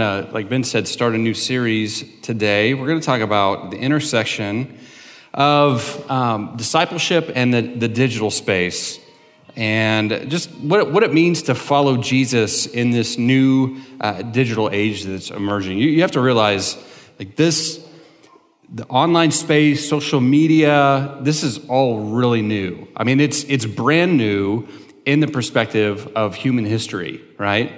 To, like Ben said, start a new series today. We're going to talk about the intersection of um, discipleship and the, the digital space and just what, what it means to follow Jesus in this new uh, digital age that's emerging. You, you have to realize, like, this, the online space, social media, this is all really new. I mean, it's, it's brand new in the perspective of human history, right?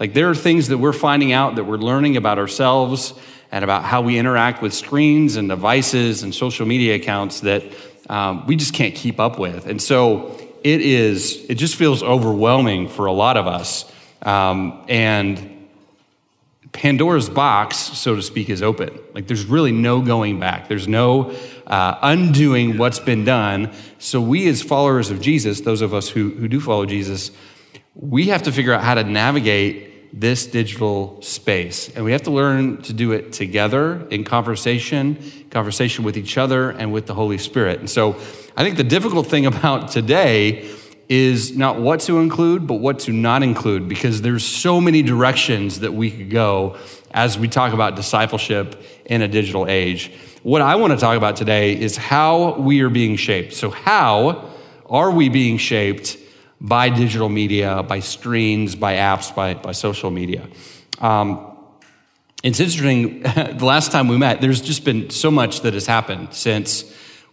Like there are things that we're finding out that we're learning about ourselves and about how we interact with screens and devices and social media accounts that um, we just can't keep up with. And so it is, it just feels overwhelming for a lot of us. Um, and Pandora's box, so to speak, is open. Like there's really no going back. There's no uh, undoing what's been done. So we, as followers of Jesus, those of us who, who do follow Jesus, we have to figure out how to navigate this digital space. And we have to learn to do it together in conversation, conversation with each other and with the Holy Spirit. And so I think the difficult thing about today is not what to include, but what to not include, because there's so many directions that we could go as we talk about discipleship in a digital age. What I want to talk about today is how we are being shaped. So, how are we being shaped by digital media, by screens, by apps, by, by social media. Um, it's interesting, the last time we met, there's just been so much that has happened since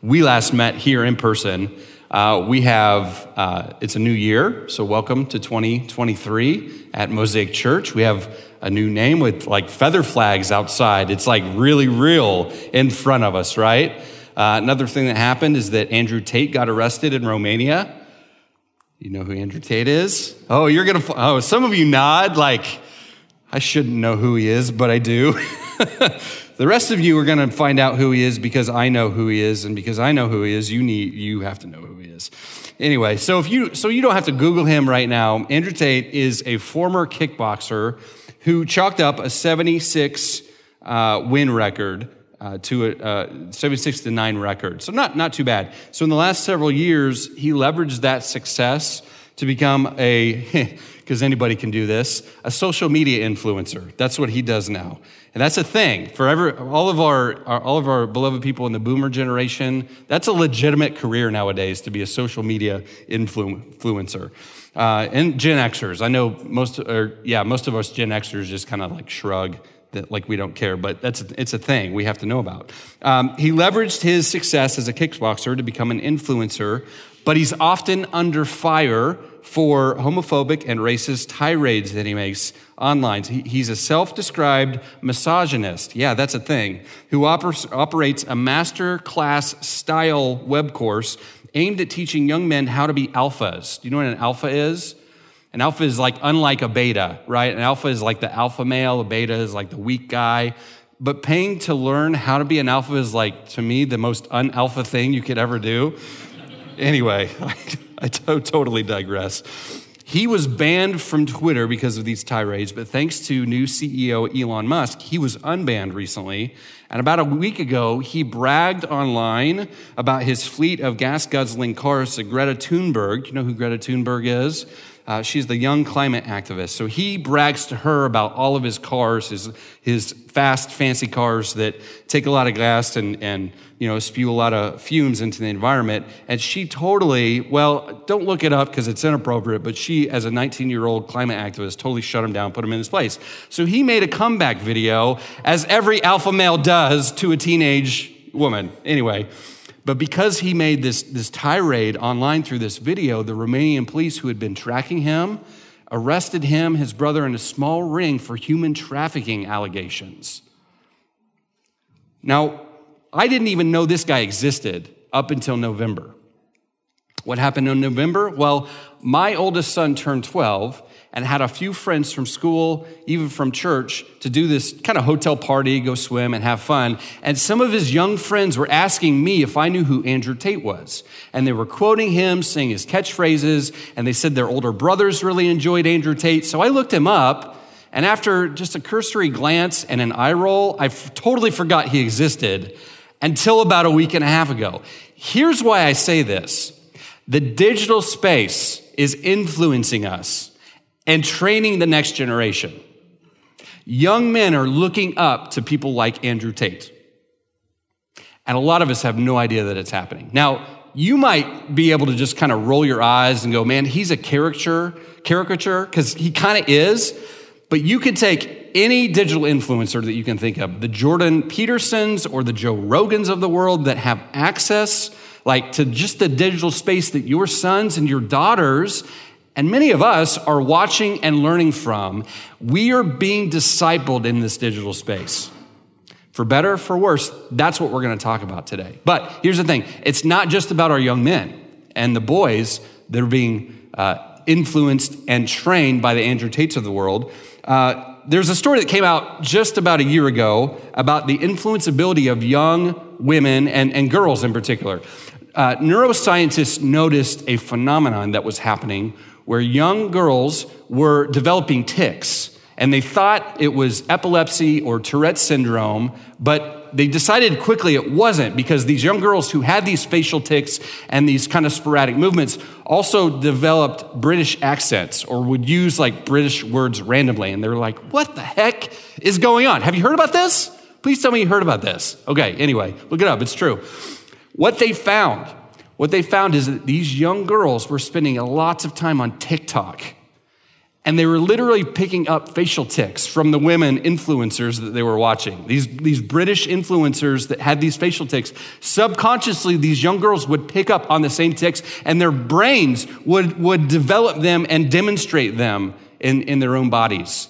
we last met here in person. Uh, we have, uh, it's a new year, so welcome to 2023 at Mosaic Church. We have a new name with like feather flags outside. It's like really real in front of us, right? Uh, another thing that happened is that Andrew Tate got arrested in Romania. You know who Andrew Tate is? Oh, you're going to, oh, some of you nod like, I shouldn't know who he is, but I do. the rest of you are going to find out who he is because I know who he is, and because I know who he is, you need, you have to know who he is. Anyway, so if you, so you don't have to Google him right now. Andrew Tate is a former kickboxer who chalked up a 76 uh, win record uh, to a uh, 76 to 9 record. So not, not too bad. So in the last several years, he leveraged that success to become a, because anybody can do this, a social media influencer. That's what he does now. And that's a thing for every, all of our, our, all of our beloved people in the boomer generation. That's a legitimate career nowadays to be a social media influ- influencer. Uh, and Gen Xers, I know most, or yeah, most of us Gen Xers just kind of like shrug that like we don't care, but that's it's a thing we have to know about. Um, he leveraged his success as a kickboxer to become an influencer, but he's often under fire for homophobic and racist tirades that he makes online. He, he's a self-described misogynist. Yeah, that's a thing. Who oper- operates a master class style web course aimed at teaching young men how to be alphas. Do you know what an alpha is? An alpha is like unlike a beta, right? An alpha is like the alpha male, a beta is like the weak guy. But paying to learn how to be an alpha is like, to me, the most unalpha thing you could ever do. anyway, I, totally digress. He was banned from Twitter because of these tirades, but thanks to new CEO Elon Musk, he was unbanned recently. And about a week ago, he bragged online about his fleet of gas guzzling cars to Greta Thunberg. You know who Greta Thunberg is? Uh, she's the young climate activist. So he brags to her about all of his cars, his, his fast, fancy cars that take a lot of gas and, and, you know, spew a lot of fumes into the environment. And she totally, well, don't look it up because it's inappropriate, but she, as a 19 year old climate activist, totally shut him down, put him in his place. So he made a comeback video, as every alpha male does to a teenage woman. Anyway, but because he made this, this tirade online through this video, the Romanian police who had been tracking him arrested him, his brother, in a small ring for human trafficking allegations. Now, I didn't even know this guy existed up until November. What happened in November? Well, my oldest son turned 12, and had a few friends from school, even from church, to do this kind of hotel party, go swim and have fun. And some of his young friends were asking me if I knew who Andrew Tate was. And they were quoting him, saying his catchphrases, and they said their older brothers really enjoyed Andrew Tate. So I looked him up, and after just a cursory glance and an eye roll, I f- totally forgot he existed until about a week and a half ago. Here's why I say this the digital space is influencing us and training the next generation. Young men are looking up to people like Andrew Tate. And a lot of us have no idea that it's happening. Now, you might be able to just kind of roll your eyes and go, man, he's a caricature, caricature, because he kind of is. But you could take any digital influencer that you can think of, the Jordan Petersons or the Joe Rogans of the world that have access like to just the digital space that your sons and your daughters and many of us are watching and learning from. We are being discipled in this digital space. For better, for worse, that's what we're going to talk about today. But here's the thing it's not just about our young men and the boys that are being uh, influenced and trained by the Andrew Tates of the world. Uh, there's a story that came out just about a year ago about the influenceability of young women and, and girls in particular. Uh, neuroscientists noticed a phenomenon that was happening where young girls were developing tics and they thought it was epilepsy or Tourette's syndrome, but they decided quickly it wasn't because these young girls who had these facial tics and these kind of sporadic movements also developed British accents or would use like British words randomly. And they were like, what the heck is going on? Have you heard about this? Please tell me you heard about this. Okay, anyway, look it up. It's true. What they found, what they found is that these young girls were spending lots of time on TikTok and they were literally picking up facial tics from the women influencers that they were watching. These, these British influencers that had these facial tics, subconsciously, these young girls would pick up on the same tics, and their brains would, would develop them and demonstrate them in, in their own bodies.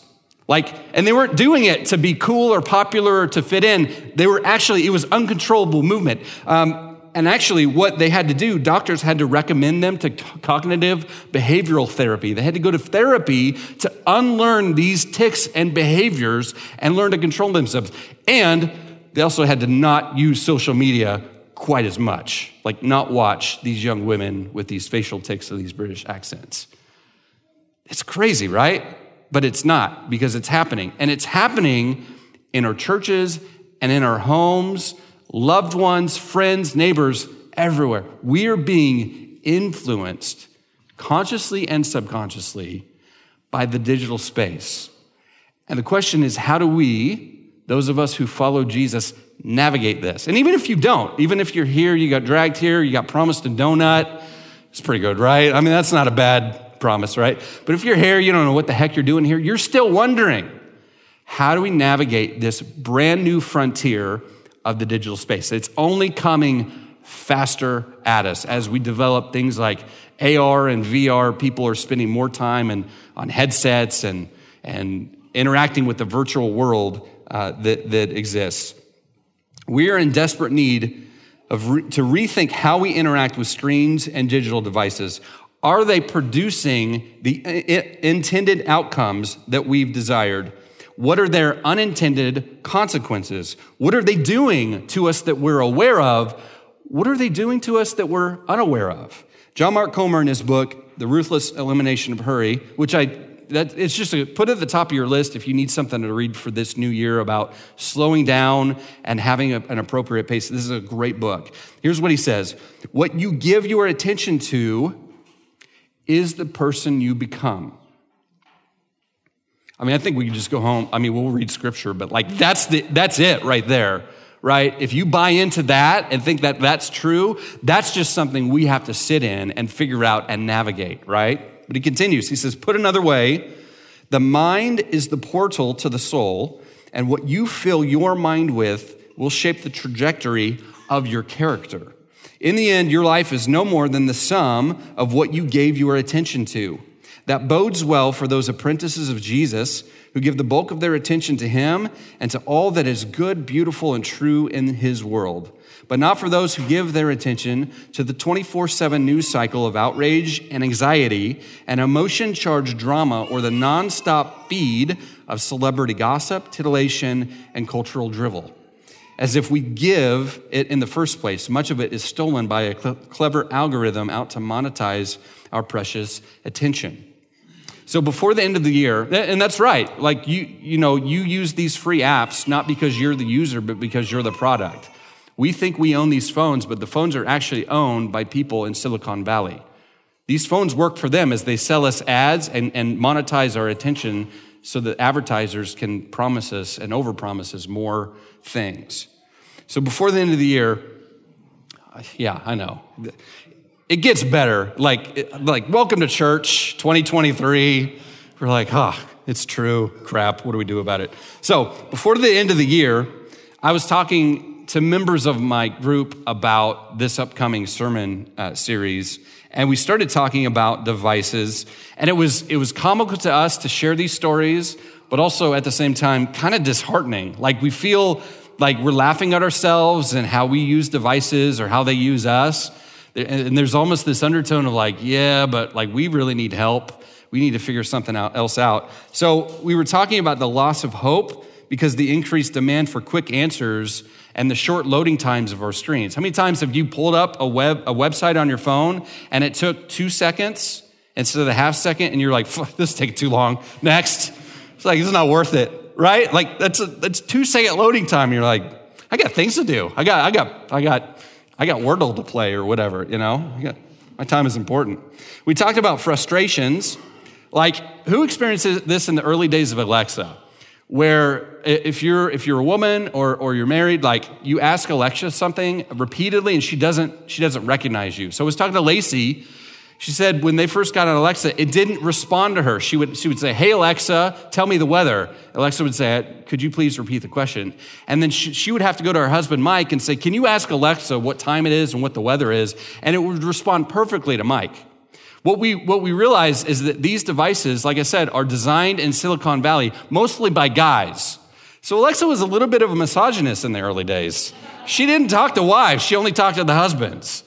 Like, and they weren't doing it to be cool or popular or to fit in. They were actually, it was uncontrollable movement. Um, and actually, what they had to do, doctors had to recommend them to cognitive behavioral therapy. They had to go to therapy to unlearn these tics and behaviors and learn to control themselves. And they also had to not use social media quite as much, like not watch these young women with these facial tics or these British accents. It's crazy, right? But it's not because it's happening. And it's happening in our churches and in our homes loved ones, friends, neighbors, everywhere. We are being influenced consciously and subconsciously by the digital space. And the question is how do we, those of us who follow Jesus, navigate this? And even if you don't, even if you're here, you got dragged here, you got promised a donut, it's pretty good, right? I mean, that's not a bad promise, right? But if you're here, you don't know what the heck you're doing here, you're still wondering how do we navigate this brand new frontier of the digital space. It's only coming faster at us as we develop things like AR and VR. People are spending more time and, on headsets and, and interacting with the virtual world uh, that, that exists. We are in desperate need of re- to rethink how we interact with screens and digital devices. Are they producing the I- intended outcomes that we've desired? What are their unintended consequences? What are they doing to us that we're aware of? What are they doing to us that we're unaware of? John Mark Comer, in his book, The Ruthless Elimination of Hurry, which I that, it's just a, put at the top of your list if you need something to read for this new year about slowing down and having a, an appropriate pace. This is a great book. Here's what he says What you give your attention to is the person you become. I mean, I think we can just go home. I mean, we'll read scripture, but like that's the that's it right there, right? If you buy into that and think that that's true, that's just something we have to sit in and figure out and navigate, right? But he continues. He says, "Put another way, the mind is the portal to the soul, and what you fill your mind with will shape the trajectory of your character. In the end, your life is no more than the sum of what you gave your attention to." That bodes well for those apprentices of Jesus who give the bulk of their attention to him and to all that is good, beautiful, and true in his world, but not for those who give their attention to the 24 7 news cycle of outrage and anxiety and emotion charged drama or the nonstop feed of celebrity gossip, titillation, and cultural drivel. As if we give it in the first place, much of it is stolen by a clever algorithm out to monetize our precious attention. So before the end of the year, and that's right, like you, you know, you use these free apps not because you're the user, but because you're the product. We think we own these phones, but the phones are actually owned by people in Silicon Valley. These phones work for them as they sell us ads and, and monetize our attention so that advertisers can promise us and overpromise us more things. So before the end of the year, uh, yeah, I know. It gets better. Like, like welcome to church 2023. We're like, ah, it's true. Crap. What do we do about it? So before the end of the year, I was talking to members of my group about this upcoming sermon uh, series, and we started talking about devices. And it was it was comical to us to share these stories, but also at the same time kind of disheartening. Like we feel like we're laughing at ourselves and how we use devices or how they use us. And there's almost this undertone of like, yeah, but like we really need help. We need to figure something else out. So we were talking about the loss of hope because the increased demand for quick answers and the short loading times of our screens. How many times have you pulled up a web a website on your phone and it took two seconds instead of the half second, and you're like, this is taking too long. Next. It's like, it's not worth it right? Like that's a, that's two second loading time. You're like, I got things to do. I got I got I got I got Wordle to play or whatever. You know, got, my time is important. We talked about frustrations. Like who experiences this in the early days of Alexa? Where if you're if you're a woman or or you're married, like you ask Alexa something repeatedly and she doesn't she doesn't recognize you. So I was talking to Lacey she said when they first got on Alexa, it didn't respond to her. She would, she would say, Hey, Alexa, tell me the weather. Alexa would say, Could you please repeat the question? And then she, she would have to go to her husband, Mike, and say, Can you ask Alexa what time it is and what the weather is? And it would respond perfectly to Mike. What we, what we realize is that these devices, like I said, are designed in Silicon Valley mostly by guys. So Alexa was a little bit of a misogynist in the early days. She didn't talk to wives, she only talked to the husbands.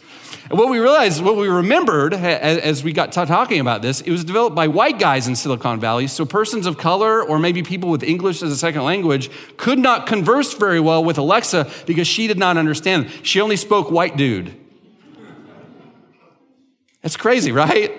And what we realized, what we remembered as we got talking about this, it was developed by white guys in Silicon Valley. So persons of color or maybe people with English as a second language could not converse very well with Alexa because she did not understand. She only spoke white dude. That's crazy, right?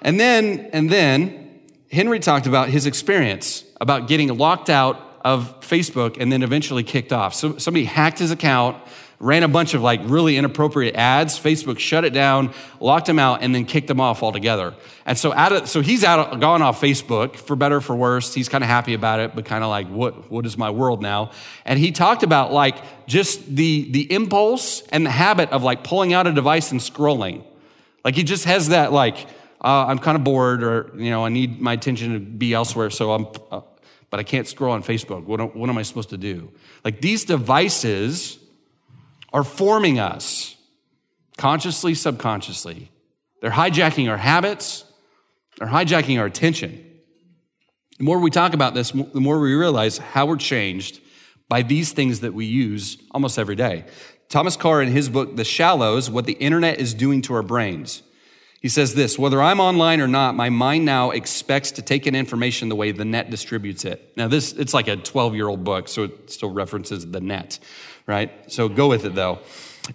And then, and then Henry talked about his experience about getting locked out of Facebook and then eventually kicked off. So somebody hacked his account ran a bunch of like really inappropriate ads. Facebook shut it down, locked him out, and then kicked him off altogether. And so out of, so he's out gone off Facebook for better for worse. He's kind of happy about it, but kind of like what what is my world now? And he talked about like just the the impulse and the habit of like pulling out a device and scrolling. Like he just has that like uh, I'm kind of bored or you know I need my attention to be elsewhere, so I'm. Uh, but I can't scroll on Facebook. What, what am I supposed to do? Like these devices are forming us consciously, subconsciously. They're hijacking our habits, they're hijacking our attention. The more we talk about this, the more we realize how we're changed by these things that we use almost every day. Thomas Carr, in his book, The Shallows, What the Internet is Doing to Our Brains, he says this Whether I'm online or not, my mind now expects to take in information the way the net distributes it. Now, this, it's like a 12 year old book, so it still references the net right? So go with it though.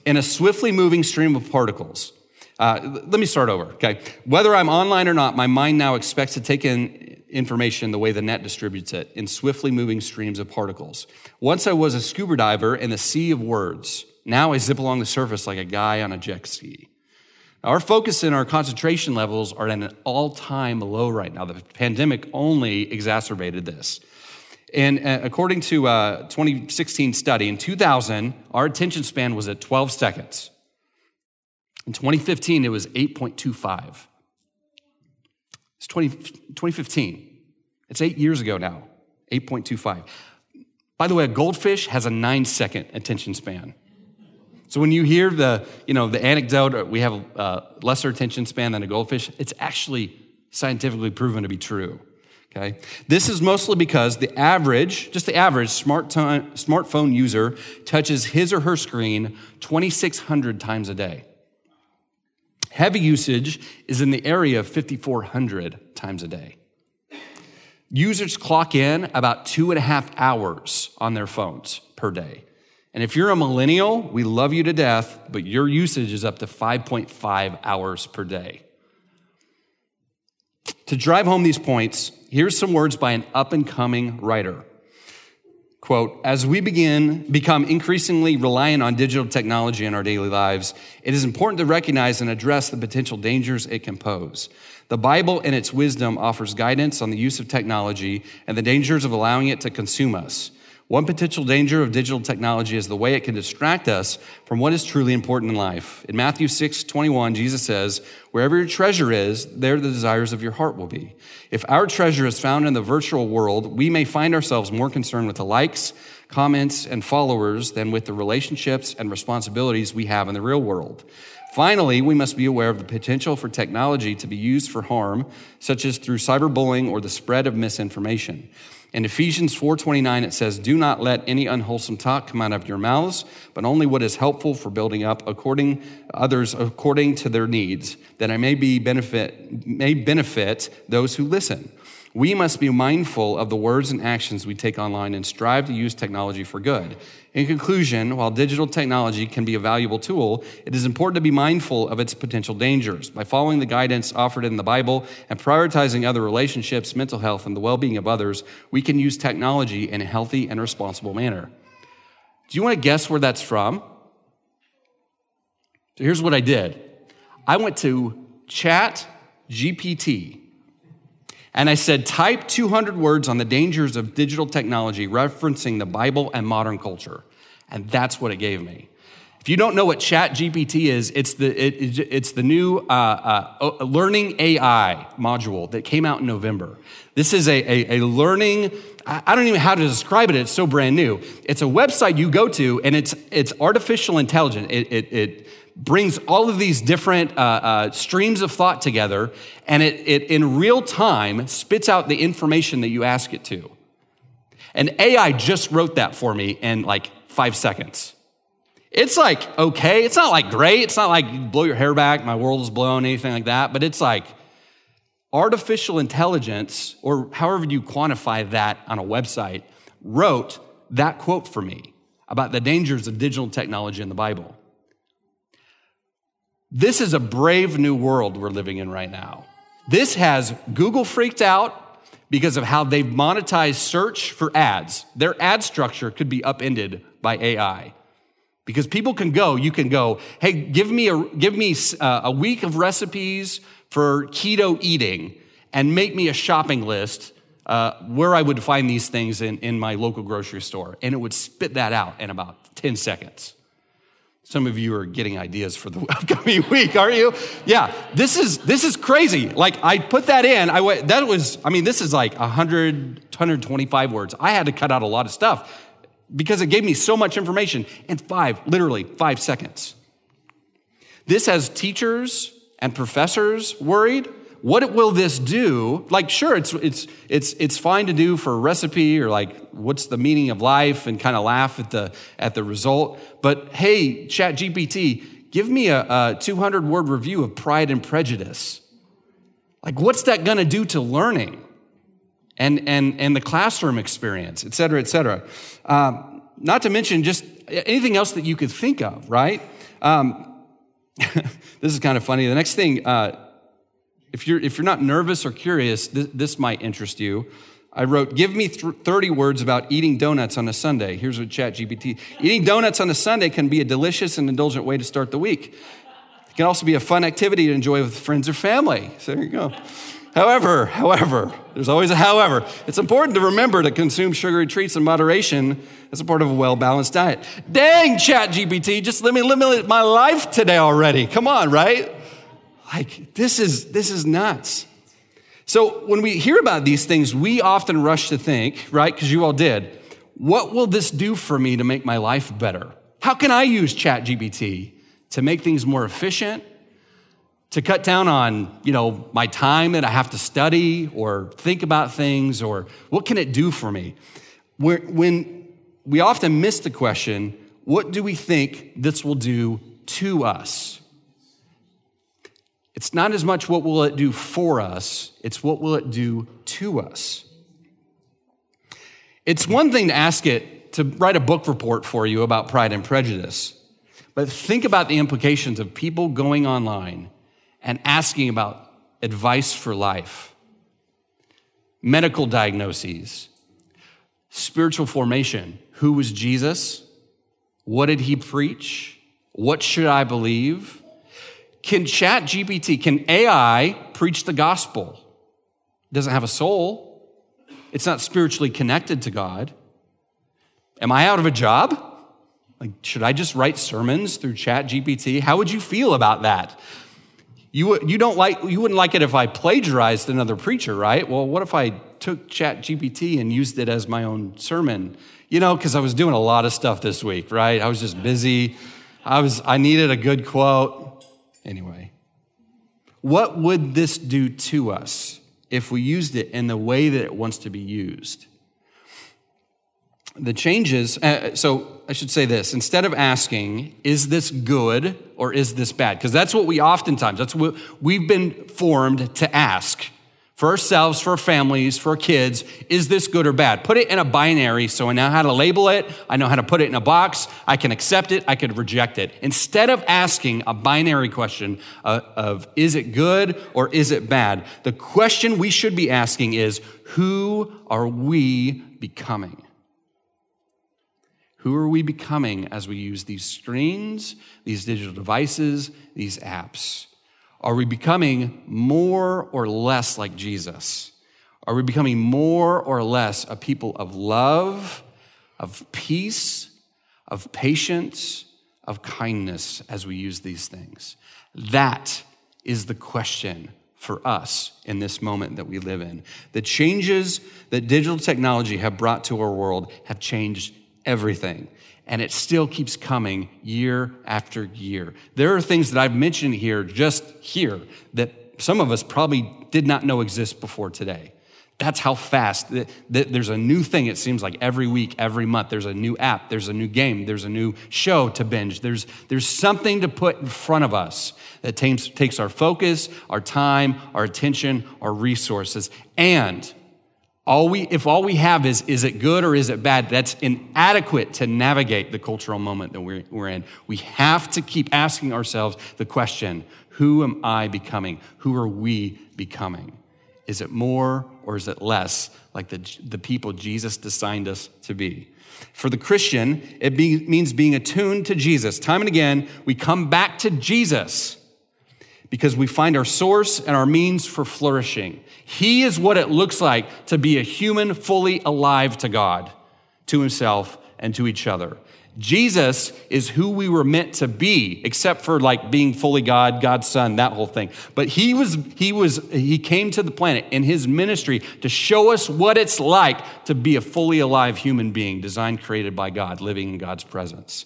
In a swiftly moving stream of particles. Uh, let me start over, okay? Whether I'm online or not, my mind now expects to take in information the way the net distributes it in swiftly moving streams of particles. Once I was a scuba diver in a sea of words. Now I zip along the surface like a guy on a jet ski. Our focus and our concentration levels are at an all time low right now. The pandemic only exacerbated this. And uh, according to a 2016 study, in 2000, our attention span was at 12 seconds. In 2015, it was 8.25. It's 20, 2015. It's eight years ago now, 8.25. By the way, a goldfish has a nine second attention span. So when you hear the, you know, the anecdote, we have a lesser attention span than a goldfish, it's actually scientifically proven to be true. Okay? This is mostly because the average, just the average smartphone user touches his or her screen 2,600 times a day. Heavy usage is in the area of 5,400 times a day. Users clock in about two and a half hours on their phones per day. And if you're a millennial, we love you to death, but your usage is up to 5.5 hours per day. To drive home these points, here's some words by an up and coming writer. Quote, as we begin become increasingly reliant on digital technology in our daily lives, it is important to recognize and address the potential dangers it can pose. The Bible in its wisdom offers guidance on the use of technology and the dangers of allowing it to consume us. One potential danger of digital technology is the way it can distract us from what is truly important in life. In Matthew 6 21, Jesus says, Wherever your treasure is, there the desires of your heart will be. If our treasure is found in the virtual world, we may find ourselves more concerned with the likes, comments, and followers than with the relationships and responsibilities we have in the real world. Finally, we must be aware of the potential for technology to be used for harm, such as through cyberbullying or the spread of misinformation. In Ephesians 4:29 it says, "Do not let any unwholesome talk come out of your mouths, but only what is helpful for building up according others according to their needs, that I may be benefit may benefit those who listen." We must be mindful of the words and actions we take online and strive to use technology for good. In conclusion, while digital technology can be a valuable tool, it is important to be mindful of its potential dangers. By following the guidance offered in the Bible and prioritizing other relationships, mental health, and the well being of others, we can use technology in a healthy and responsible manner. Do you want to guess where that's from? So here's what I did I went to Chat GPT and I said, type 200 words on the dangers of digital technology referencing the Bible and modern culture. And that's what it gave me. If you don't know what Chat GPT is, it's the, it, it's the new uh, uh, Learning AI module that came out in November. This is a, a, a learning, I don't even know how to describe it, it's so brand new. It's a website you go to, and it's, it's artificial intelligence. It, it, it brings all of these different uh, uh, streams of thought together, and it, it in real time spits out the information that you ask it to. And AI just wrote that for me in like five seconds. It's like okay, it's not like great, it's not like blow your hair back, my world is blown, anything like that, but it's like artificial intelligence, or however you quantify that on a website, wrote that quote for me about the dangers of digital technology in the Bible. This is a brave new world we're living in right now. This has Google freaked out because of how they've monetized search for ads. Their ad structure could be upended by AI. Because people can go, you can go, hey, give me a, give me uh, a week of recipes for keto eating and make me a shopping list uh, where I would find these things in, in my local grocery store. And it would spit that out in about 10 seconds. Some of you are getting ideas for the upcoming week, aren't you? Yeah, this is this is crazy. Like I put that in, I went, that was, I mean, this is like 100, 125 words. I had to cut out a lot of stuff because it gave me so much information in five, literally five seconds. This has teachers and professors worried what will this do? Like, sure, it's, it's, it's, it's fine to do for a recipe or like, what's the meaning of life and kind of laugh at the, at the result. But hey, Chat GPT, give me a, a 200 word review of Pride and Prejudice. Like, what's that going to do to learning and, and, and the classroom experience, et cetera, et cetera? Um, not to mention just anything else that you could think of, right? Um, this is kind of funny. The next thing, uh, if you're, if you're not nervous or curious, this, this might interest you. I wrote, Give me th- 30 words about eating donuts on a Sunday. Here's what Chat GPT Eating donuts on a Sunday can be a delicious and indulgent way to start the week. It can also be a fun activity to enjoy with friends or family. So there you go. However, however, there's always a however. It's important to remember to consume sugary treats in moderation as a part of a well balanced diet. Dang, Chat GPT, just let me limit my life today already. Come on, right? Like, this is, this is nuts. So when we hear about these things, we often rush to think, right? Because you all did. What will this do for me to make my life better? How can I use ChatGPT to make things more efficient, to cut down on, you know, my time that I have to study or think about things, or what can it do for me? When we often miss the question, what do we think this will do to us? It's not as much what will it do for us, it's what will it do to us. It's one thing to ask it to write a book report for you about pride and prejudice, but think about the implications of people going online and asking about advice for life, medical diagnoses, spiritual formation. Who was Jesus? What did he preach? What should I believe? Can Chat GPT, can AI preach the gospel? It doesn't have a soul. It's not spiritually connected to God. Am I out of a job? Like, should I just write sermons through Chat GPT? How would you feel about that? You, you don't like you wouldn't like it if I plagiarized another preacher, right? Well, what if I took Chat GPT and used it as my own sermon? You know, because I was doing a lot of stuff this week, right? I was just busy. I was I needed a good quote. Anyway, what would this do to us if we used it in the way that it wants to be used? The changes, uh, so I should say this instead of asking, is this good or is this bad? Because that's what we oftentimes, that's what we've been formed to ask for ourselves, for families, for kids, is this good or bad? Put it in a binary so I know how to label it, I know how to put it in a box, I can accept it, I can reject it. Instead of asking a binary question of, of is it good or is it bad, the question we should be asking is who are we becoming? Who are we becoming as we use these screens, these digital devices, these apps? Are we becoming more or less like Jesus? Are we becoming more or less a people of love, of peace, of patience, of kindness as we use these things? That is the question for us in this moment that we live in. The changes that digital technology have brought to our world have changed everything. And it still keeps coming year after year. There are things that I've mentioned here, just here, that some of us probably did not know exist before today. That's how fast. There's a new thing, it seems like every week, every month. There's a new app, there's a new game, there's a new show to binge. There's, there's something to put in front of us that takes, takes our focus, our time, our attention, our resources, and all we, if all we have is, is it good or is it bad, that's inadequate to navigate the cultural moment that we're, we're in. We have to keep asking ourselves the question who am I becoming? Who are we becoming? Is it more or is it less like the, the people Jesus designed us to be? For the Christian, it be, means being attuned to Jesus. Time and again, we come back to Jesus because we find our source and our means for flourishing. He is what it looks like to be a human fully alive to God, to himself, and to each other. Jesus is who we were meant to be, except for like being fully God, God's son, that whole thing. But he was, he was, he came to the planet in his ministry to show us what it's like to be a fully alive human being, designed, created by God, living in God's presence.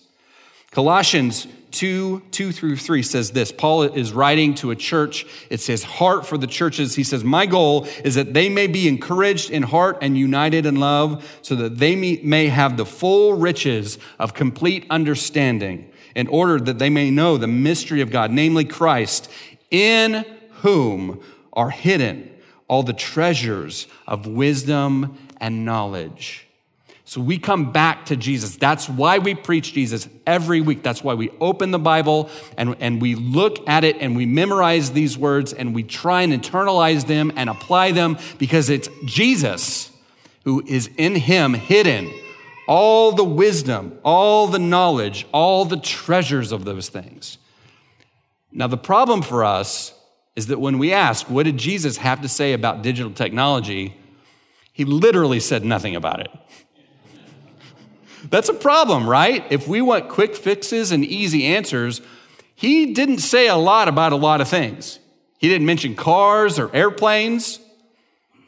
Colossians 2 2 through 3 says this Paul is writing to a church. It's his heart for the churches. He says, My goal is that they may be encouraged in heart and united in love, so that they may have the full riches of complete understanding, in order that they may know the mystery of God, namely Christ, in whom are hidden all the treasures of wisdom and knowledge. So we come back to Jesus. That's why we preach Jesus every week. That's why we open the Bible and, and we look at it and we memorize these words and we try and internalize them and apply them because it's Jesus who is in Him hidden all the wisdom, all the knowledge, all the treasures of those things. Now, the problem for us is that when we ask, what did Jesus have to say about digital technology? He literally said nothing about it. That's a problem, right? If we want quick fixes and easy answers, he didn't say a lot about a lot of things. He didn't mention cars or airplanes.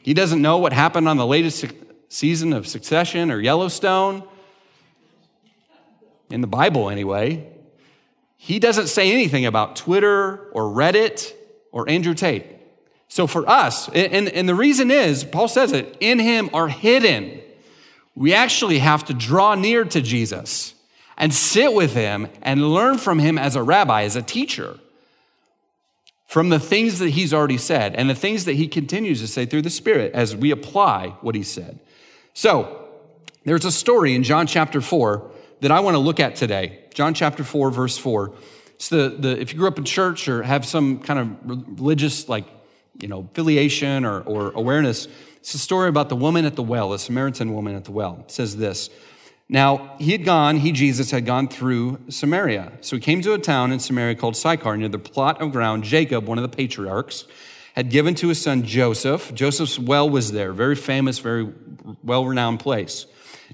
He doesn't know what happened on the latest season of Succession or Yellowstone. In the Bible, anyway. He doesn't say anything about Twitter or Reddit or Andrew Tate. So for us, and, and the reason is, Paul says it, in him are hidden we actually have to draw near to Jesus and sit with him and learn from him as a rabbi, as a teacher, from the things that he's already said and the things that he continues to say through the Spirit as we apply what he said. So, there's a story in John chapter 4 that I want to look at today. John chapter 4, verse 4. It's the, the, if you grew up in church or have some kind of religious, like, you know, affiliation or, or awareness, It's a story about the woman at the well, the Samaritan woman at the well. It says this. Now, he had gone, he, Jesus, had gone through Samaria. So he came to a town in Samaria called Sychar, near the plot of ground Jacob, one of the patriarchs, had given to his son Joseph. Joseph's well was there, very famous, very well renowned place.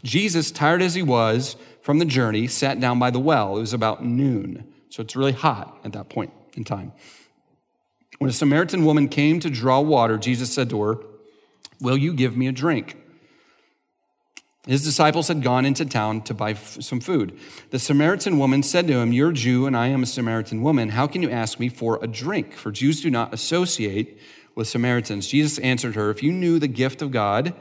Jesus, tired as he was from the journey, sat down by the well. It was about noon, so it's really hot at that point in time. When a Samaritan woman came to draw water, Jesus said to her, Will you give me a drink? His disciples had gone into town to buy f- some food. The Samaritan woman said to him, You're a Jew, and I am a Samaritan woman. How can you ask me for a drink? For Jews do not associate with Samaritans. Jesus answered her, If you knew the gift of God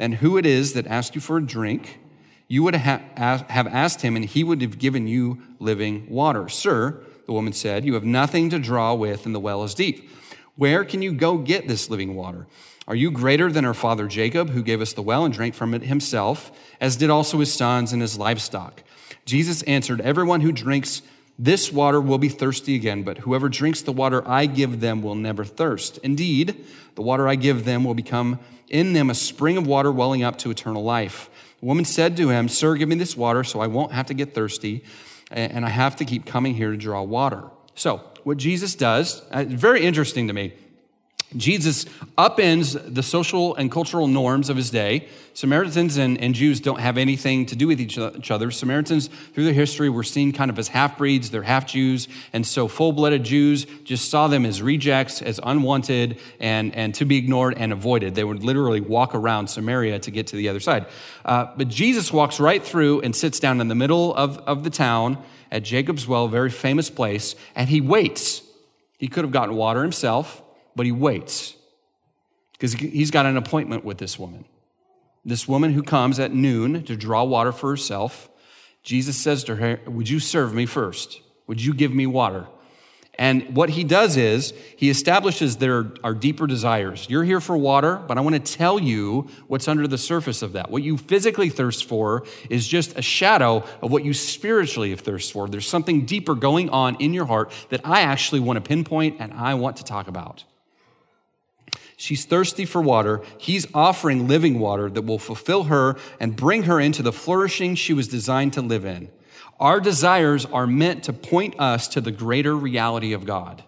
and who it is that asked you for a drink, you would ha- have asked him, and he would have given you living water. Sir, the woman said, You have nothing to draw with, and the well is deep. Where can you go get this living water? Are you greater than our father Jacob, who gave us the well and drank from it himself, as did also his sons and his livestock? Jesus answered, Everyone who drinks this water will be thirsty again, but whoever drinks the water I give them will never thirst. Indeed, the water I give them will become in them a spring of water welling up to eternal life. The woman said to him, Sir, give me this water so I won't have to get thirsty and I have to keep coming here to draw water. So, what Jesus does, uh, very interesting to me. Jesus upends the social and cultural norms of his day. Samaritans and, and, Jews don't have anything to do with each other. Samaritans, through their history, were seen kind of as half breeds, they're half Jews. And so full blooded Jews just saw them as rejects, as unwanted, and, and to be ignored and avoided. They would literally walk around Samaria to get to the other side. Uh, but Jesus walks right through and sits down in the middle of, of the town at Jacob's Well, very famous place, and he waits. He could have gotten water himself but he waits because he's got an appointment with this woman. This woman who comes at noon to draw water for herself. Jesus says to her, Would you serve me first? Would you give me water? And what he does is he establishes there are deeper desires. You're here for water, but I want to tell you what's under the surface of that. What you physically thirst for is just a shadow of what you spiritually have thirst for. There's something deeper going on in your heart that I actually want to pinpoint and I want to talk about. She's thirsty for water. He's offering living water that will fulfill her and bring her into the flourishing she was designed to live in. Our desires are meant to point us to the greater reality of God.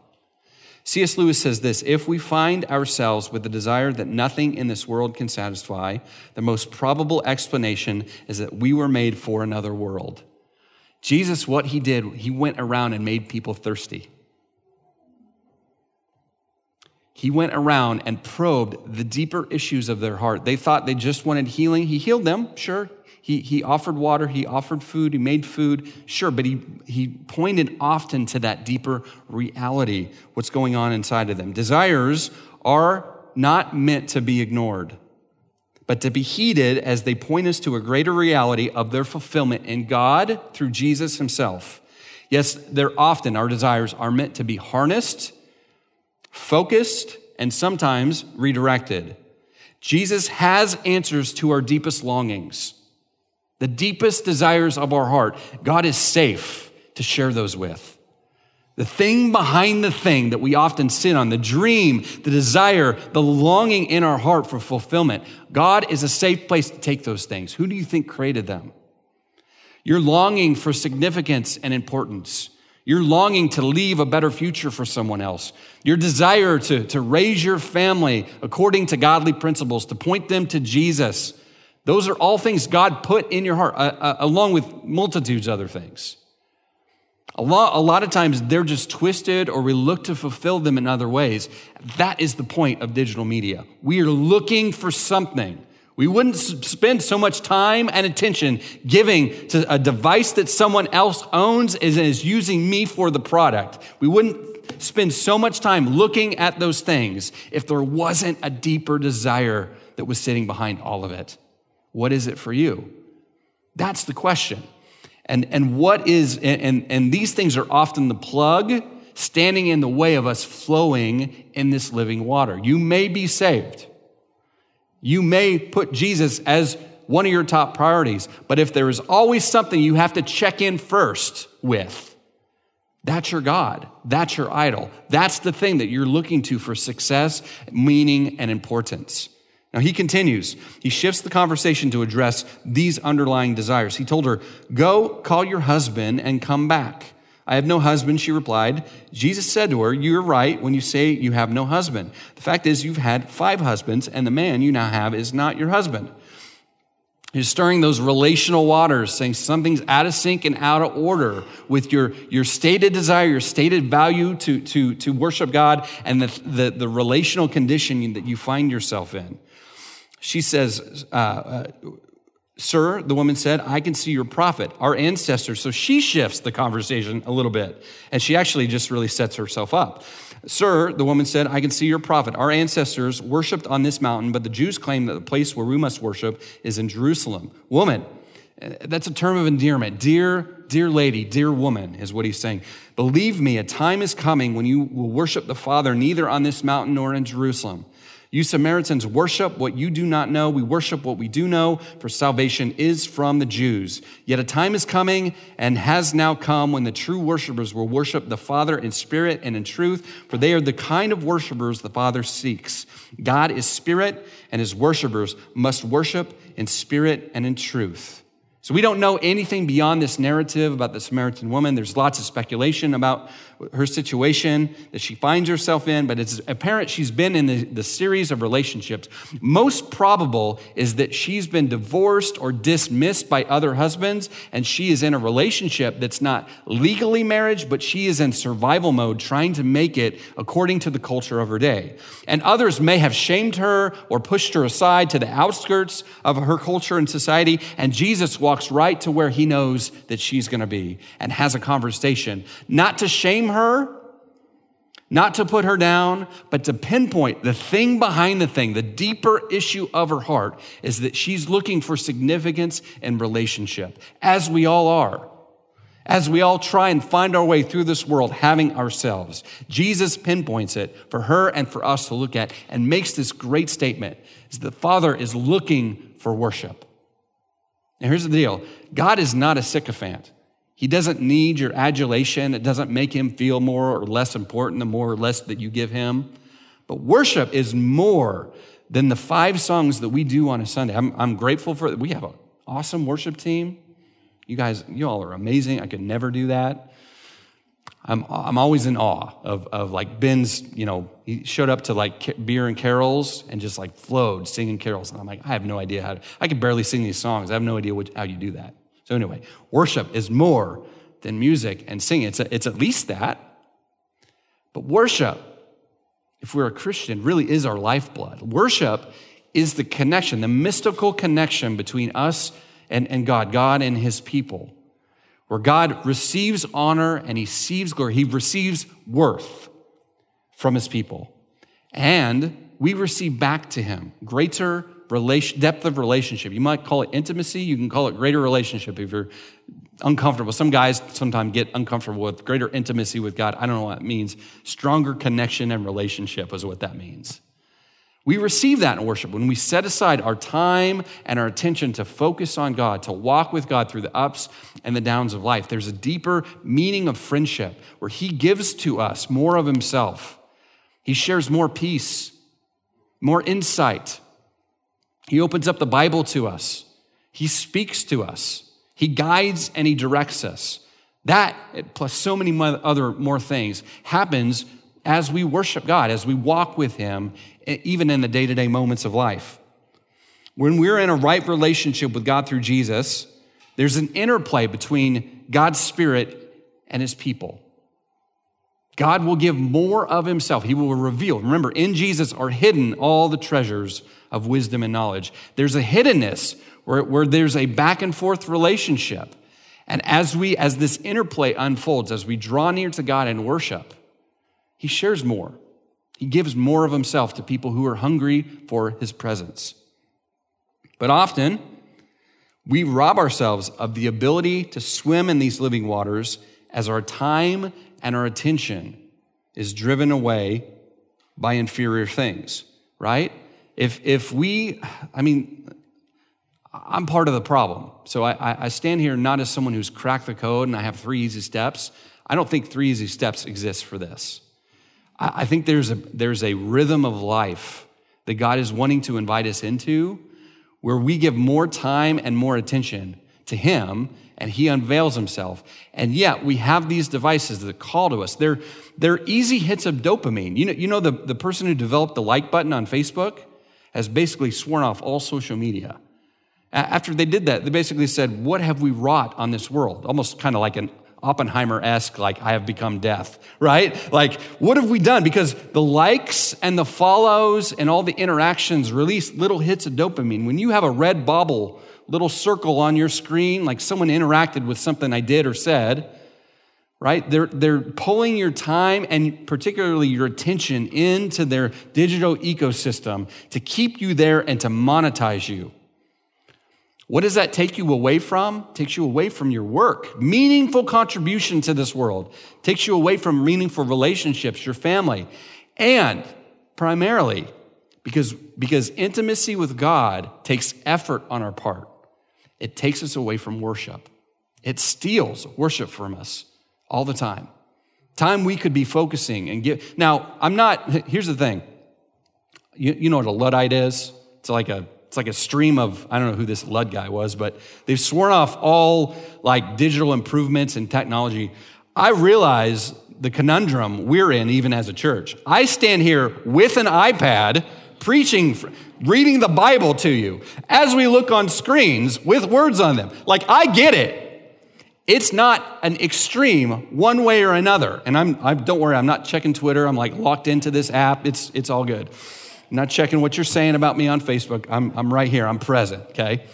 C.S. Lewis says this If we find ourselves with the desire that nothing in this world can satisfy, the most probable explanation is that we were made for another world. Jesus, what he did, he went around and made people thirsty. He went around and probed the deeper issues of their heart. They thought they just wanted healing. He healed them, sure. He, he offered water, he offered food, he made food, sure, but he, he pointed often to that deeper reality, what's going on inside of them. Desires are not meant to be ignored, but to be heeded as they point us to a greater reality of their fulfillment in God through Jesus himself. Yes, they're often, our desires are meant to be harnessed focused, and sometimes redirected. Jesus has answers to our deepest longings, the deepest desires of our heart. God is safe to share those with. The thing behind the thing that we often sit on, the dream, the desire, the longing in our heart for fulfillment, God is a safe place to take those things. Who do you think created them? You're longing for significance and importance. Your longing to leave a better future for someone else. Your desire to, to raise your family according to godly principles, to point them to Jesus. Those are all things God put in your heart, uh, uh, along with multitudes of other things. A lot, a lot of times they're just twisted or we look to fulfill them in other ways. That is the point of digital media. We are looking for something we wouldn't spend so much time and attention giving to a device that someone else owns and is using me for the product. We wouldn't spend so much time looking at those things if there wasn't a deeper desire that was sitting behind all of it. What is it for you? That's the question. And, and what is, and, and these things are often the plug standing in the way of us flowing in this living water. You may be saved. You may put Jesus as one of your top priorities, but if there is always something you have to check in first with, that's your God. That's your idol. That's the thing that you're looking to for success, meaning, and importance. Now he continues. He shifts the conversation to address these underlying desires. He told her, Go, call your husband and come back. I have no husband, she replied. Jesus said to her, You're right when you say you have no husband. The fact is, you've had five husbands, and the man you now have is not your husband. He's stirring those relational waters, saying something's out of sync and out of order with your, your stated desire, your stated value to, to, to worship God, and the, the, the relational condition that you find yourself in. She says, uh, uh, Sir, the woman said, I can see your prophet, our ancestors. So she shifts the conversation a little bit, and she actually just really sets herself up. Sir, the woman said, I can see your prophet. Our ancestors worshiped on this mountain, but the Jews claim that the place where we must worship is in Jerusalem. Woman, that's a term of endearment. Dear, dear lady, dear woman, is what he's saying. Believe me, a time is coming when you will worship the Father neither on this mountain nor in Jerusalem. You Samaritans worship what you do not know. We worship what we do know, for salvation is from the Jews. Yet a time is coming and has now come when the true worshipers will worship the Father in spirit and in truth, for they are the kind of worshipers the Father seeks. God is spirit, and his worshipers must worship in spirit and in truth. So we don't know anything beyond this narrative about the Samaritan woman. There's lots of speculation about her situation that she finds herself in, but it's apparent she's been in the, the, series of relationships. Most probable is that she's been divorced or dismissed by other husbands, and she is in a relationship that's not legally marriage, but she is in survival mode, trying to make it according to the culture of her day. And others may have shamed her or pushed her aside to the outskirts of her culture and society, and Jesus walks right to where he knows that she's going to be and has a conversation, not to shame her, not to put her down, but to pinpoint the thing behind the thing. The deeper issue of her heart is that she's looking for significance and relationship, as we all are. As we all try and find our way through this world, having ourselves, Jesus pinpoints it for her and for us to look at and makes this great statement is the Father is looking for worship. Now, here's the deal God is not a sycophant. He doesn't need your adulation. It doesn't make him feel more or less important the more or less that you give him. But worship is more than the five songs that we do on a Sunday. I'm, I'm grateful for it. We have an awesome worship team. You guys, you all are amazing. I could never do that. I'm, I'm always in awe of, of like Ben's, you know, he showed up to like beer and carols and just like flowed singing carols. And I'm like, I have no idea how to, I can barely sing these songs. I have no idea what, how you do that. So, anyway, worship is more than music and singing. It's, a, it's at least that. But worship, if we're a Christian, really is our lifeblood. Worship is the connection, the mystical connection between us and, and God, God and his people, where God receives honor and he receives glory. He receives worth from his people. And we receive back to him greater relation, depth of relationship. You might call it intimacy. You can call it greater relationship if you're uncomfortable. Some guys sometimes get uncomfortable with greater intimacy with God. I don't know what that means. Stronger connection and relationship is what that means. We receive that in worship when we set aside our time and our attention to focus on God, to walk with God through the ups and the downs of life. There's a deeper meaning of friendship where He gives to us more of Himself. He shares more peace, more insight, he opens up the Bible to us. He speaks to us. He guides and he directs us. That, plus so many other more things, happens as we worship God, as we walk with Him, even in the day to day moments of life. When we're in a right relationship with God through Jesus, there's an interplay between God's Spirit and His people. God will give more of himself. He will reveal. Remember, in Jesus are hidden all the treasures of wisdom and knowledge. There's a hiddenness where, where there's a back and forth relationship. And as we, as this interplay unfolds, as we draw near to God and worship, he shares more. He gives more of himself to people who are hungry for his presence. But often, we rob ourselves of the ability to swim in these living waters as our time and our attention is driven away by inferior things, right? If, if we, I mean, I'm part of the problem. So I, I stand here not as someone who's cracked the code and I have three easy steps. I don't think three easy steps exist for this. I, I think there's a, there's a rhythm of life that God is wanting to invite us into, where we give more time and more attention to Him and He unveils Himself. And yet we have these devices that call to us. They're, they're easy hits of dopamine. You know, you know the, the person who developed the like button on Facebook has basically sworn off all social media. After they did that, they basically said, What have we wrought on this world? Almost kind of like an Oppenheimer esque, like, I have become death, right? Like, what have we done? Because the likes and the follows and all the interactions release little hits of dopamine. When you have a red bobble, little circle on your screen, like someone interacted with something I did or said, right? They're, they're pulling your time and particularly your attention into their digital ecosystem to keep you there and to monetize you. What does that take you away from? Takes you away from your work, meaningful contribution to this world, takes you away from meaningful relationships, your family, and primarily because, because intimacy with God takes effort on our part. It takes us away from worship. It steals worship from us all the time. Time we could be focusing and give. Now, I'm not, here's the thing. You, you know what a Luddite is? It's like a it's like a stream of i don't know who this lud guy was but they've sworn off all like digital improvements and technology i realize the conundrum we're in even as a church i stand here with an ipad preaching reading the bible to you as we look on screens with words on them like i get it it's not an extreme one way or another and i'm I, don't worry i'm not checking twitter i'm like locked into this app it's it's all good I'm not checking what you're saying about me on Facebook. I'm, I'm right here. I'm present, okay?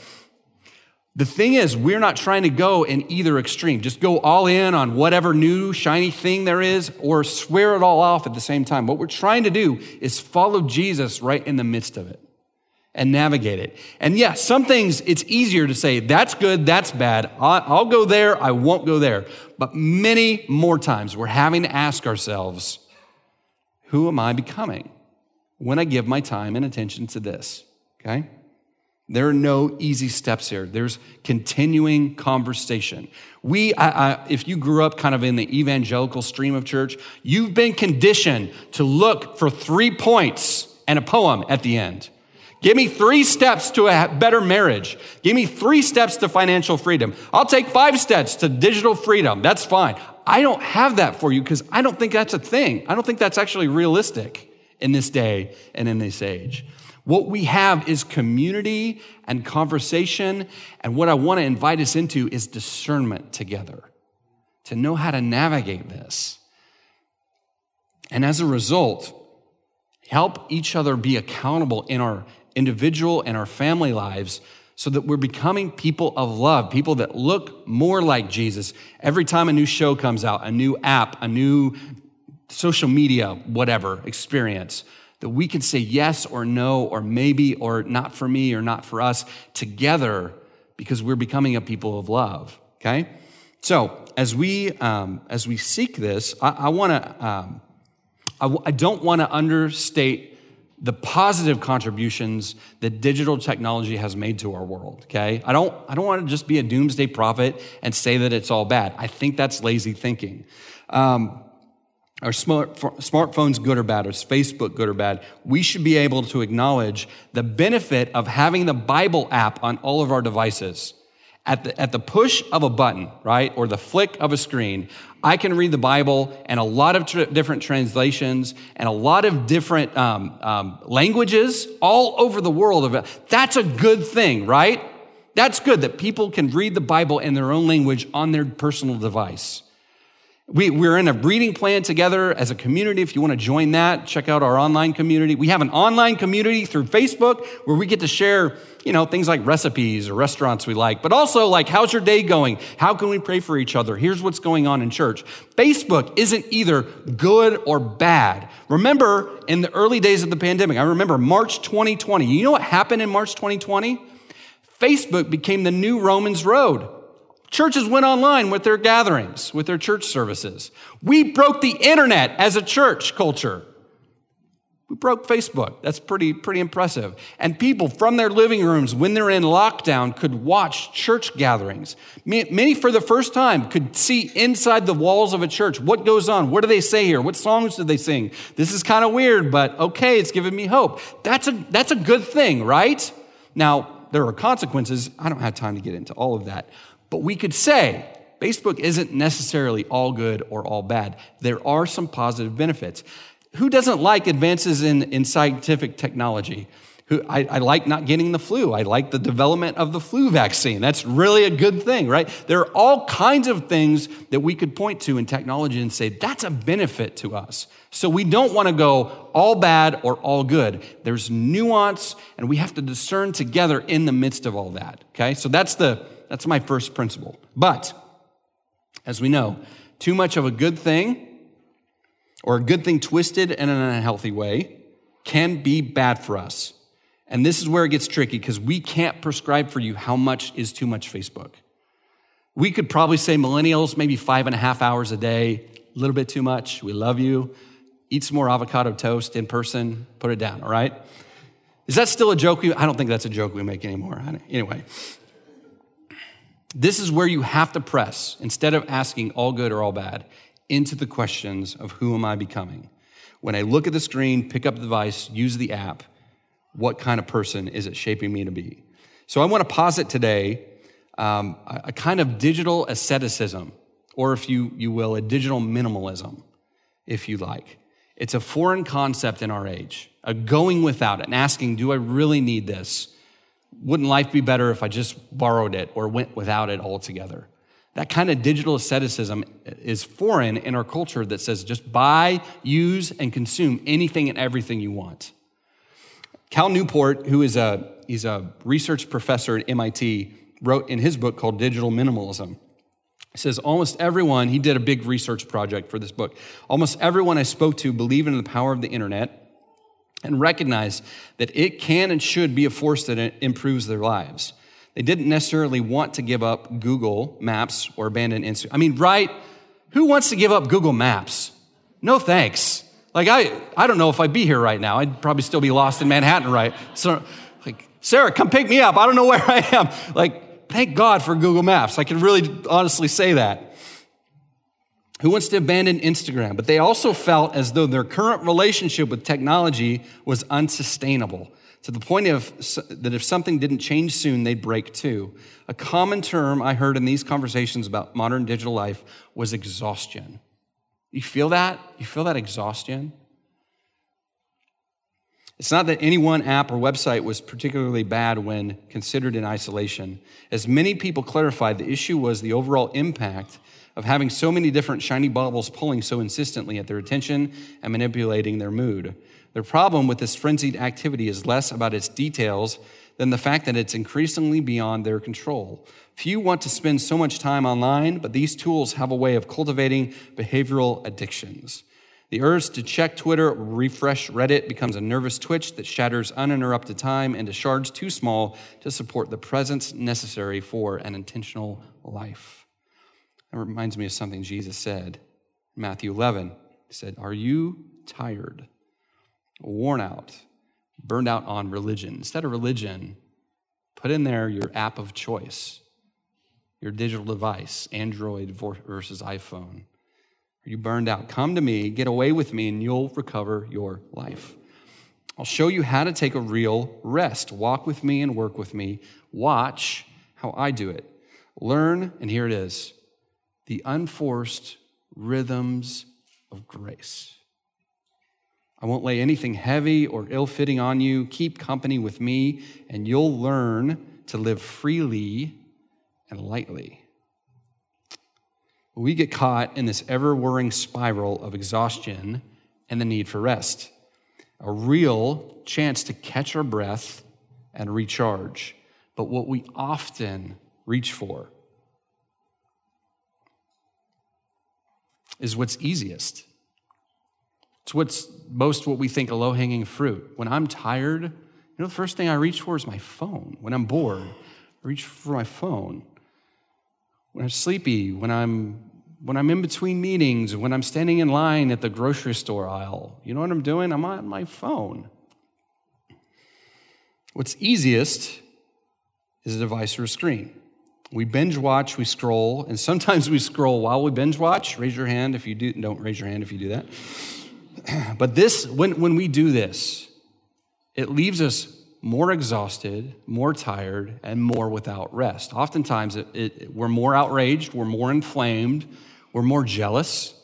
The thing is, we're not trying to go in either extreme. Just go all in on whatever new shiny thing there is or swear it all off at the same time. What we're trying to do is follow Jesus right in the midst of it and navigate it. And yeah, some things it's easier to say, that's good, that's bad. I'll go there, I won't go there. But many more times we're having to ask ourselves, who am I becoming? when I give my time and attention to this, okay? There are no easy steps here. There's continuing conversation. We, I, I, if you grew up kind of in the evangelical stream of church, you've been conditioned to look for three points and a poem at the end. Give me three steps to a better marriage. Give me three steps to financial freedom. I'll take five steps to digital freedom. That's fine. I don't have that for you because I don't think that's a thing. I don't think that's actually realistic in this day and in this age. What we have is community and conversation. And what I want to invite us into is discernment together to know how to navigate this. And as a result, help each other be accountable in our individual and our family lives so that we're becoming people of love, people that look more like Jesus. Every time a new show comes out, a new app, a new social media, whatever experience, that we can say yes or no or maybe or not for me or not for us together because we're becoming a people of love. Okay, so as we um, as we seek this, I, I want to um, I w- I don't want to understate the positive contributions that digital technology has made to our world okay? I don't i don't want to just be a doomsday prophet and say that it's all bad. I think that's lazy thinking. Um, are smart, smartphones good or bad? Is Facebook good or bad? We should be able to acknowledge the benefit of having the Bible app on all of our devices. At the, at the push of a button, right, or the flick of a screen, I can read the Bible and a lot of different translations and a lot of different um, um, languages all over the world. That's a good thing, right? That's good that people can read the Bible in their own language on their personal device. We, we're in a reading plan together as a community. If you want to join that, check out our online community. We have an online community through Facebook where we get to share, you know, things like recipes or restaurants we like, but also like, how's your day going? How can we pray for each other? Here's what's going on in church. Facebook isn't either good or bad. Remember in the early days of the pandemic, I remember March 2020. You know what happened in March 2020? Facebook became the new Romans road. Churches went online with their gatherings, with their church services. We broke the internet as a church culture. We broke Facebook. That's pretty, pretty impressive. And people from their living rooms, when they're in lockdown, could watch church gatherings. Many, for the first time, could see inside the walls of a church what goes on. What do they say here? What songs do they sing? This is kind of weird, but okay, it's giving me hope. That's a, that's a good thing, right? Now, there are consequences. I don't have time to get into all of that. But we could say Facebook isn't necessarily all good or all bad. There are some positive benefits who doesn't like advances in, in scientific technology? Who, I, I, like not getting the flu. I like the development of the flu vaccine. That's really a good thing, right? There are all kinds of things that we could point to in technology and say, that's a benefit to us. So we don't want to go all bad or all good. There's nuance, and we have to discern together in the midst of all that, okay? So that's, the, that's my first principle. But, as we know, too much of a good thing or a good thing twisted in an unhealthy way can be bad for us. And this is where it gets tricky because we can't prescribe for you how much is too much Facebook. We could probably say millennials, maybe five and a half hours a day, a little bit too much. We love you. Eat some more avocado toast in person, put it down, all right? Is that still a joke? I don't think that's a joke we make anymore. Anyway, this is where you have to press instead of asking all good or all bad into the questions of who am I becoming? When I look at the screen, pick up the device, use the app, what kind of person is it shaping me to be? So I want to posit today um, a, kind of digital asceticism, or if you, you will, a digital minimalism, if you like. It's a foreign concept in our age, a going without it and asking, do I really need this? Wouldn't life be better if I just borrowed it or went without it altogether? That kind of digital asceticism is foreign in our culture that says just buy, use, and consume anything and everything you want. Cal Newport, who is a, he's a research professor at MIT, wrote in his book called Digital Minimalism. He says, almost everyone, he did a big research project for this book. Almost everyone I spoke to believe in the power of the internet and recognize that it can and should be a force that improves their lives. They didn't necessarily want to give up Google Maps or abandon Instagram. I mean, right? Who wants to give up Google Maps? No thanks. Like, I, I don't know if I'd be here right now. I'd probably still be lost in Manhattan, right? So, like, Sarah, come pick me up. I don't know where I am. Like, thank God for Google Maps. I can really honestly say that. Who wants to abandon Instagram? But they also felt as though their current relationship with technology was unsustainable to the point of that if something didn't change soon, they'd break too. A common term I heard in these conversations about modern digital life was exhaustion. You feel that? You feel that exhaustion? It's not that any one app or website was particularly bad when considered in isolation. As many people clarified, the issue was the overall impact of having so many different shiny baubles pulling so insistently at their attention and manipulating their mood. Their problem with this frenzied activity is less about its details than the fact that it's increasingly beyond their control. Few want to spend so much time online, but these tools have a way of cultivating behavioral addictions. The urge to check Twitter refresh Reddit becomes a nervous twitch that shatters uninterrupted time into shards too small to support the presence necessary for an intentional life. That reminds me of something Jesus said in Matthew 11. He said, Are you tired? worn out, burned out on religion. Instead of religion, put in there your app of choice, your digital device, Android versus iPhone. Are you burned out? Come to me, get away with me, and you'll recover your life. I'll show you how to take a real rest. Walk with me and work with me. Watch how I do it. Learn, and here it is the unforced rhythms of grace. I won't lay anything heavy or ill fitting on you. Keep company with me, and you'll learn to live freely and lightly. We get caught in this ever whirring spiral of exhaustion and the need for rest, a real chance to catch our breath and recharge. But what we often reach for is what's easiest it's what's most what we think a low hanging fruit. When I'm tired, you know, the first thing I reach for is my phone. When I'm bored, I reach for my phone. When I'm sleepy, when I'm when I'm in between meetings, when I'm standing in line at the grocery store aisle. You know what I'm doing? I'm on my phone. What's easiest is a device or a screen. We binge watch, we scroll, and sometimes we scroll while we binge watch. Raise your hand if you do. Don't raise your hand if you do that. But this, when, when we do this, it leaves us more exhausted, more tired, and more without rest. Oftentimes, it, it, we're more outraged, we're more inflamed, we're more jealous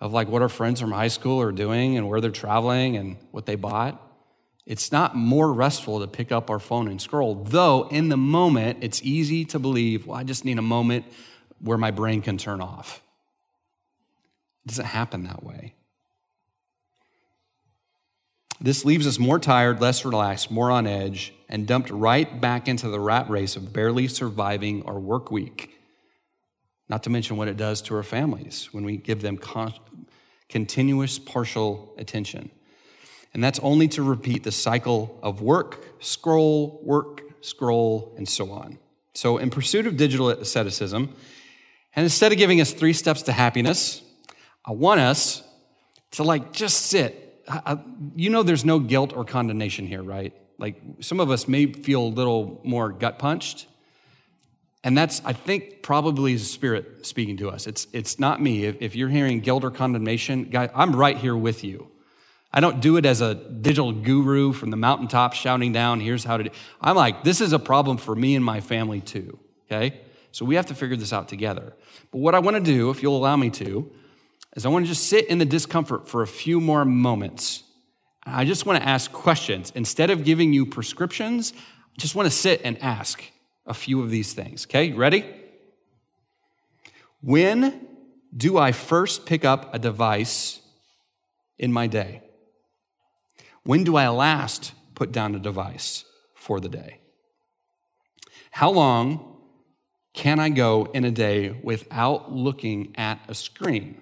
of like what our friends from high school are doing and where they're traveling and what they bought. It's not more restful to pick up our phone and scroll, though in the moment, it's easy to believe, well, I just need a moment where my brain can turn off. It doesn't happen that way. This leaves us more tired, less relaxed, more on edge, and dumped right back into the rat race of barely surviving our work week. Not to mention what it does to our families when we give them con- continuous partial attention. And that's only to repeat the cycle of work, scroll, work, scroll, and so on. So, in pursuit of digital asceticism, and instead of giving us three steps to happiness, I want us to like just sit. I, you know, there's no guilt or condemnation here, right? Like some of us may feel a little more gut punched. And that's, I think, probably the Spirit speaking to us. It's, it's not me. If, if you're hearing guilt or condemnation, guy, I'm right here with you. I don't do it as a digital guru from the mountaintop shouting down, here's how to do I'm like, this is a problem for me and my family too, okay? So we have to figure this out together. But what I want to do, if you'll allow me to, is I want to just sit in the discomfort for a few more moments. I just want to ask questions. Instead of giving you prescriptions, I just want to sit and ask a few of these things, okay? Ready? When do I first pick up a device in my day? When do I last put down a device for the day? How long can I go in a day without looking at a screen?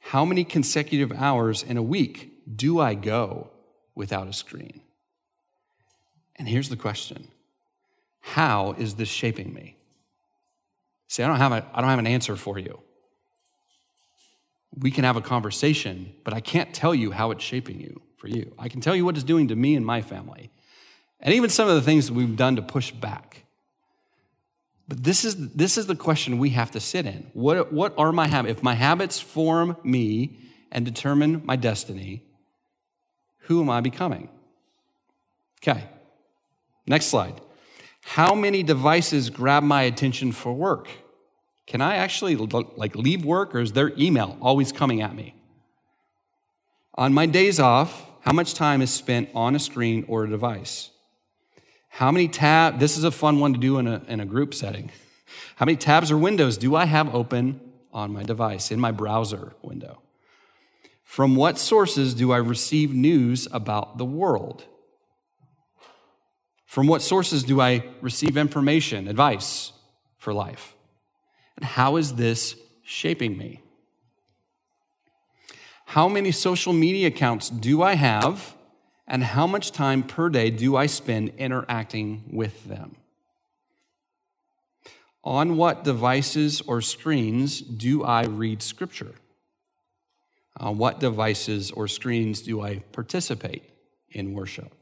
How many consecutive hours in a week do I go without a screen? And here's the question How is this shaping me? See, I don't have, a, I don't have an answer for you. We can have a conversation, but I can't tell you how it's shaping you for you. I can tell you what it's doing to me and my family, and even some of the things we've done to push back. But this is, this is the question we have to sit in. What, what are my habits? If my habits form me and determine my destiny, who am I becoming? Okay, next slide. How many devices grab my attention for work? Can I actually like leave work or is there email always coming at me? On my days off, how much time is spent on a screen or a device? How many tabs, this is a fun one to do in a, in a group setting. How many tabs or windows do I have open on my device, in my browser window? From what sources do I receive news about the world? From what sources do I receive information, advice for life? And how is this shaping me? How many social media accounts do I have? And how much time per day do I spend interacting with them? On what devices or screens do I read scripture? On what devices or screens do I participate in worship?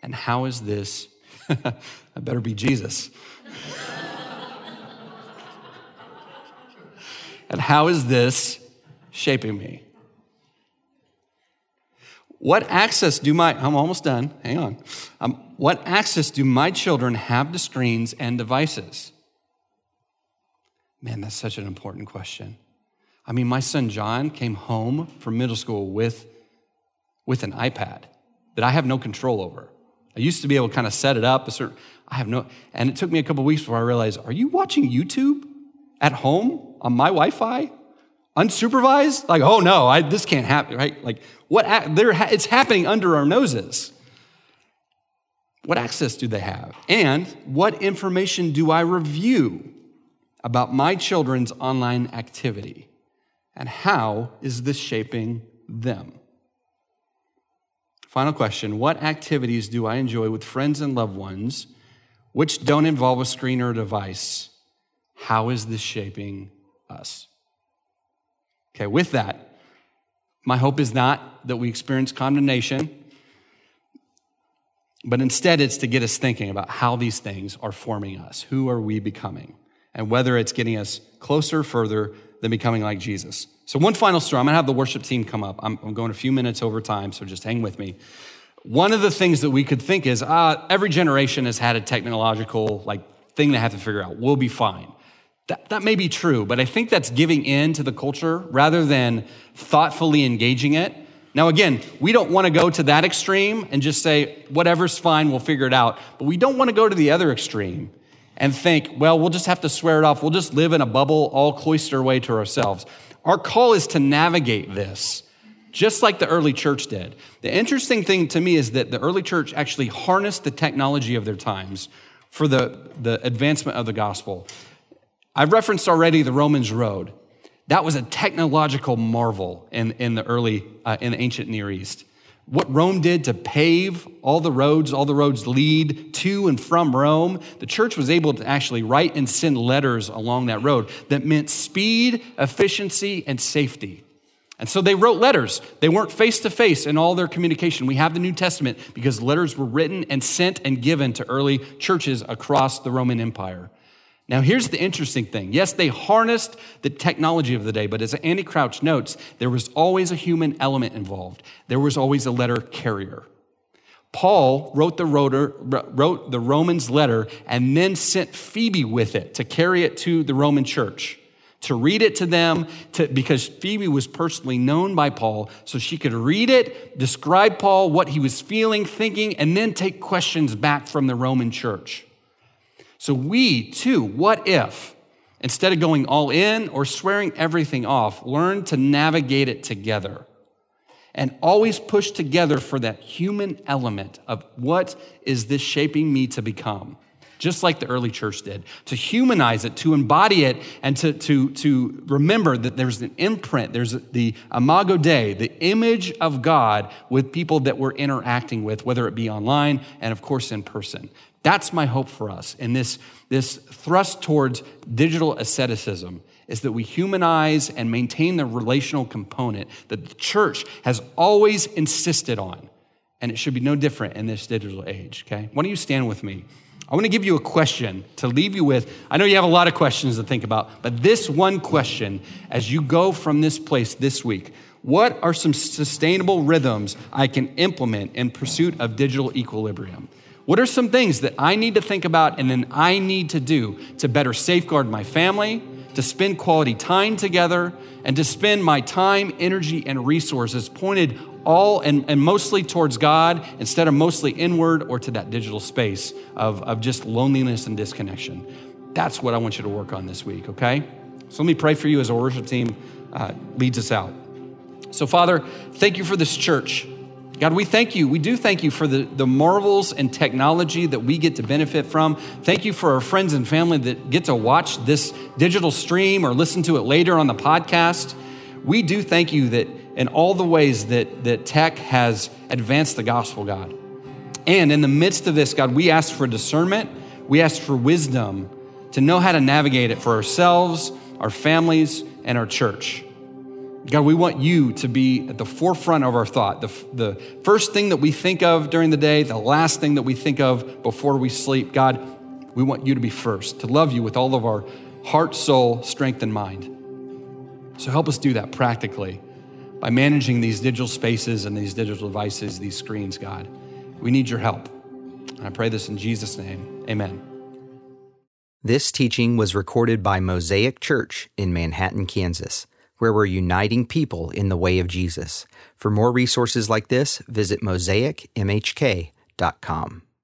And how is this? I better be Jesus. and how is this shaping me? What access do my, I'm almost done, hang on. Um, what access do my children have to screens and devices? Man, that's such an important question. I mean, my son John came home from middle school with, with an iPad that I have no control over. I used to be able to kind of set it up a certain, I have no, and it took me a couple weeks before I realized, are you watching YouTube at home on my Wi Fi? Unsupervised? Like, oh no, I, this can't happen, right? Like, what, there, it's happening under our noses. What access do they have? And what information do I review about my children's online activity? And how is this shaping them? Final question What activities do I enjoy with friends and loved ones which don't involve a screen or a device? How is this shaping us? Okay, with that, my hope is not that we experience condemnation, but instead it's to get us thinking about how these things are forming us. Who are we becoming? And whether it's getting us closer, or further than becoming like Jesus. So, one final story. I'm going to have the worship team come up. I'm, I'm going a few minutes over time, so just hang with me. One of the things that we could think is uh, every generation has had a technological like thing they have to figure out. We'll be fine. That, that may be true, but I think that's giving in to the culture rather than thoughtfully engaging it. Now, again, we don't want to go to that extreme and just say, whatever's fine, we'll figure it out. But we don't want to go to the other extreme and think, well, we'll just have to swear it off. We'll just live in a bubble, all cloister away to ourselves. Our call is to navigate this, just like the early church did. The interesting thing to me is that the early church actually harnessed the technology of their times for the, the advancement of the gospel. I've referenced already the Romans road. That was a technological marvel in, in the early, uh, in the ancient Near East. What Rome did to pave all the roads, all the roads lead to and from Rome, the church was able to actually write and send letters along that road that meant speed, efficiency, and safety. And so they wrote letters. They weren't face to face in all their communication. We have the New Testament because letters were written and sent and given to early churches across the Roman Empire. Now, here's the interesting thing. Yes, they harnessed the technology of the day, but as Andy Crouch notes, there was always a human element involved. There was always a letter carrier. Paul wrote the, rotor, wrote the Romans letter and then sent Phoebe with it to carry it to the Roman church, to read it to them, to, because Phoebe was personally known by Paul, so she could read it, describe Paul, what he was feeling, thinking, and then take questions back from the Roman church. So, we too, what if, instead of going all in or swearing everything off, learn to navigate it together and always push together for that human element of what is this shaping me to become? Just like the early church did, to humanize it, to embody it, and to, to, to remember that there's an imprint, there's the imago Dei, the image of God with people that we're interacting with, whether it be online and, of course, in person. That's my hope for us in this, this thrust towards digital asceticism is that we humanize and maintain the relational component that the church has always insisted on. And it should be no different in this digital age, okay? Why don't you stand with me? I want to give you a question to leave you with. I know you have a lot of questions to think about, but this one question as you go from this place this week what are some sustainable rhythms I can implement in pursuit of digital equilibrium? What are some things that I need to think about and then I need to do to better safeguard my family, to spend quality time together, and to spend my time, energy, and resources pointed all and, and mostly towards God instead of mostly inward or to that digital space of, of just loneliness and disconnection? That's what I want you to work on this week, okay? So let me pray for you as our worship team uh, leads us out. So, Father, thank you for this church. God, we thank you. We do thank you for the, the marvels and technology that we get to benefit from. Thank you for our friends and family that get to watch this digital stream or listen to it later on the podcast. We do thank you that in all the ways that, that tech has advanced the gospel, God. And in the midst of this, God, we ask for discernment, we ask for wisdom to know how to navigate it for ourselves, our families, and our church. God, we want you to be at the forefront of our thought. The, the first thing that we think of during the day, the last thing that we think of before we sleep. God, we want you to be first, to love you with all of our heart, soul, strength, and mind. So help us do that practically by managing these digital spaces and these digital devices, these screens, God. We need your help. And I pray this in Jesus' name. Amen. This teaching was recorded by Mosaic Church in Manhattan, Kansas where we're uniting people in the way of Jesus. For more resources like this, visit mosaicmhk.com.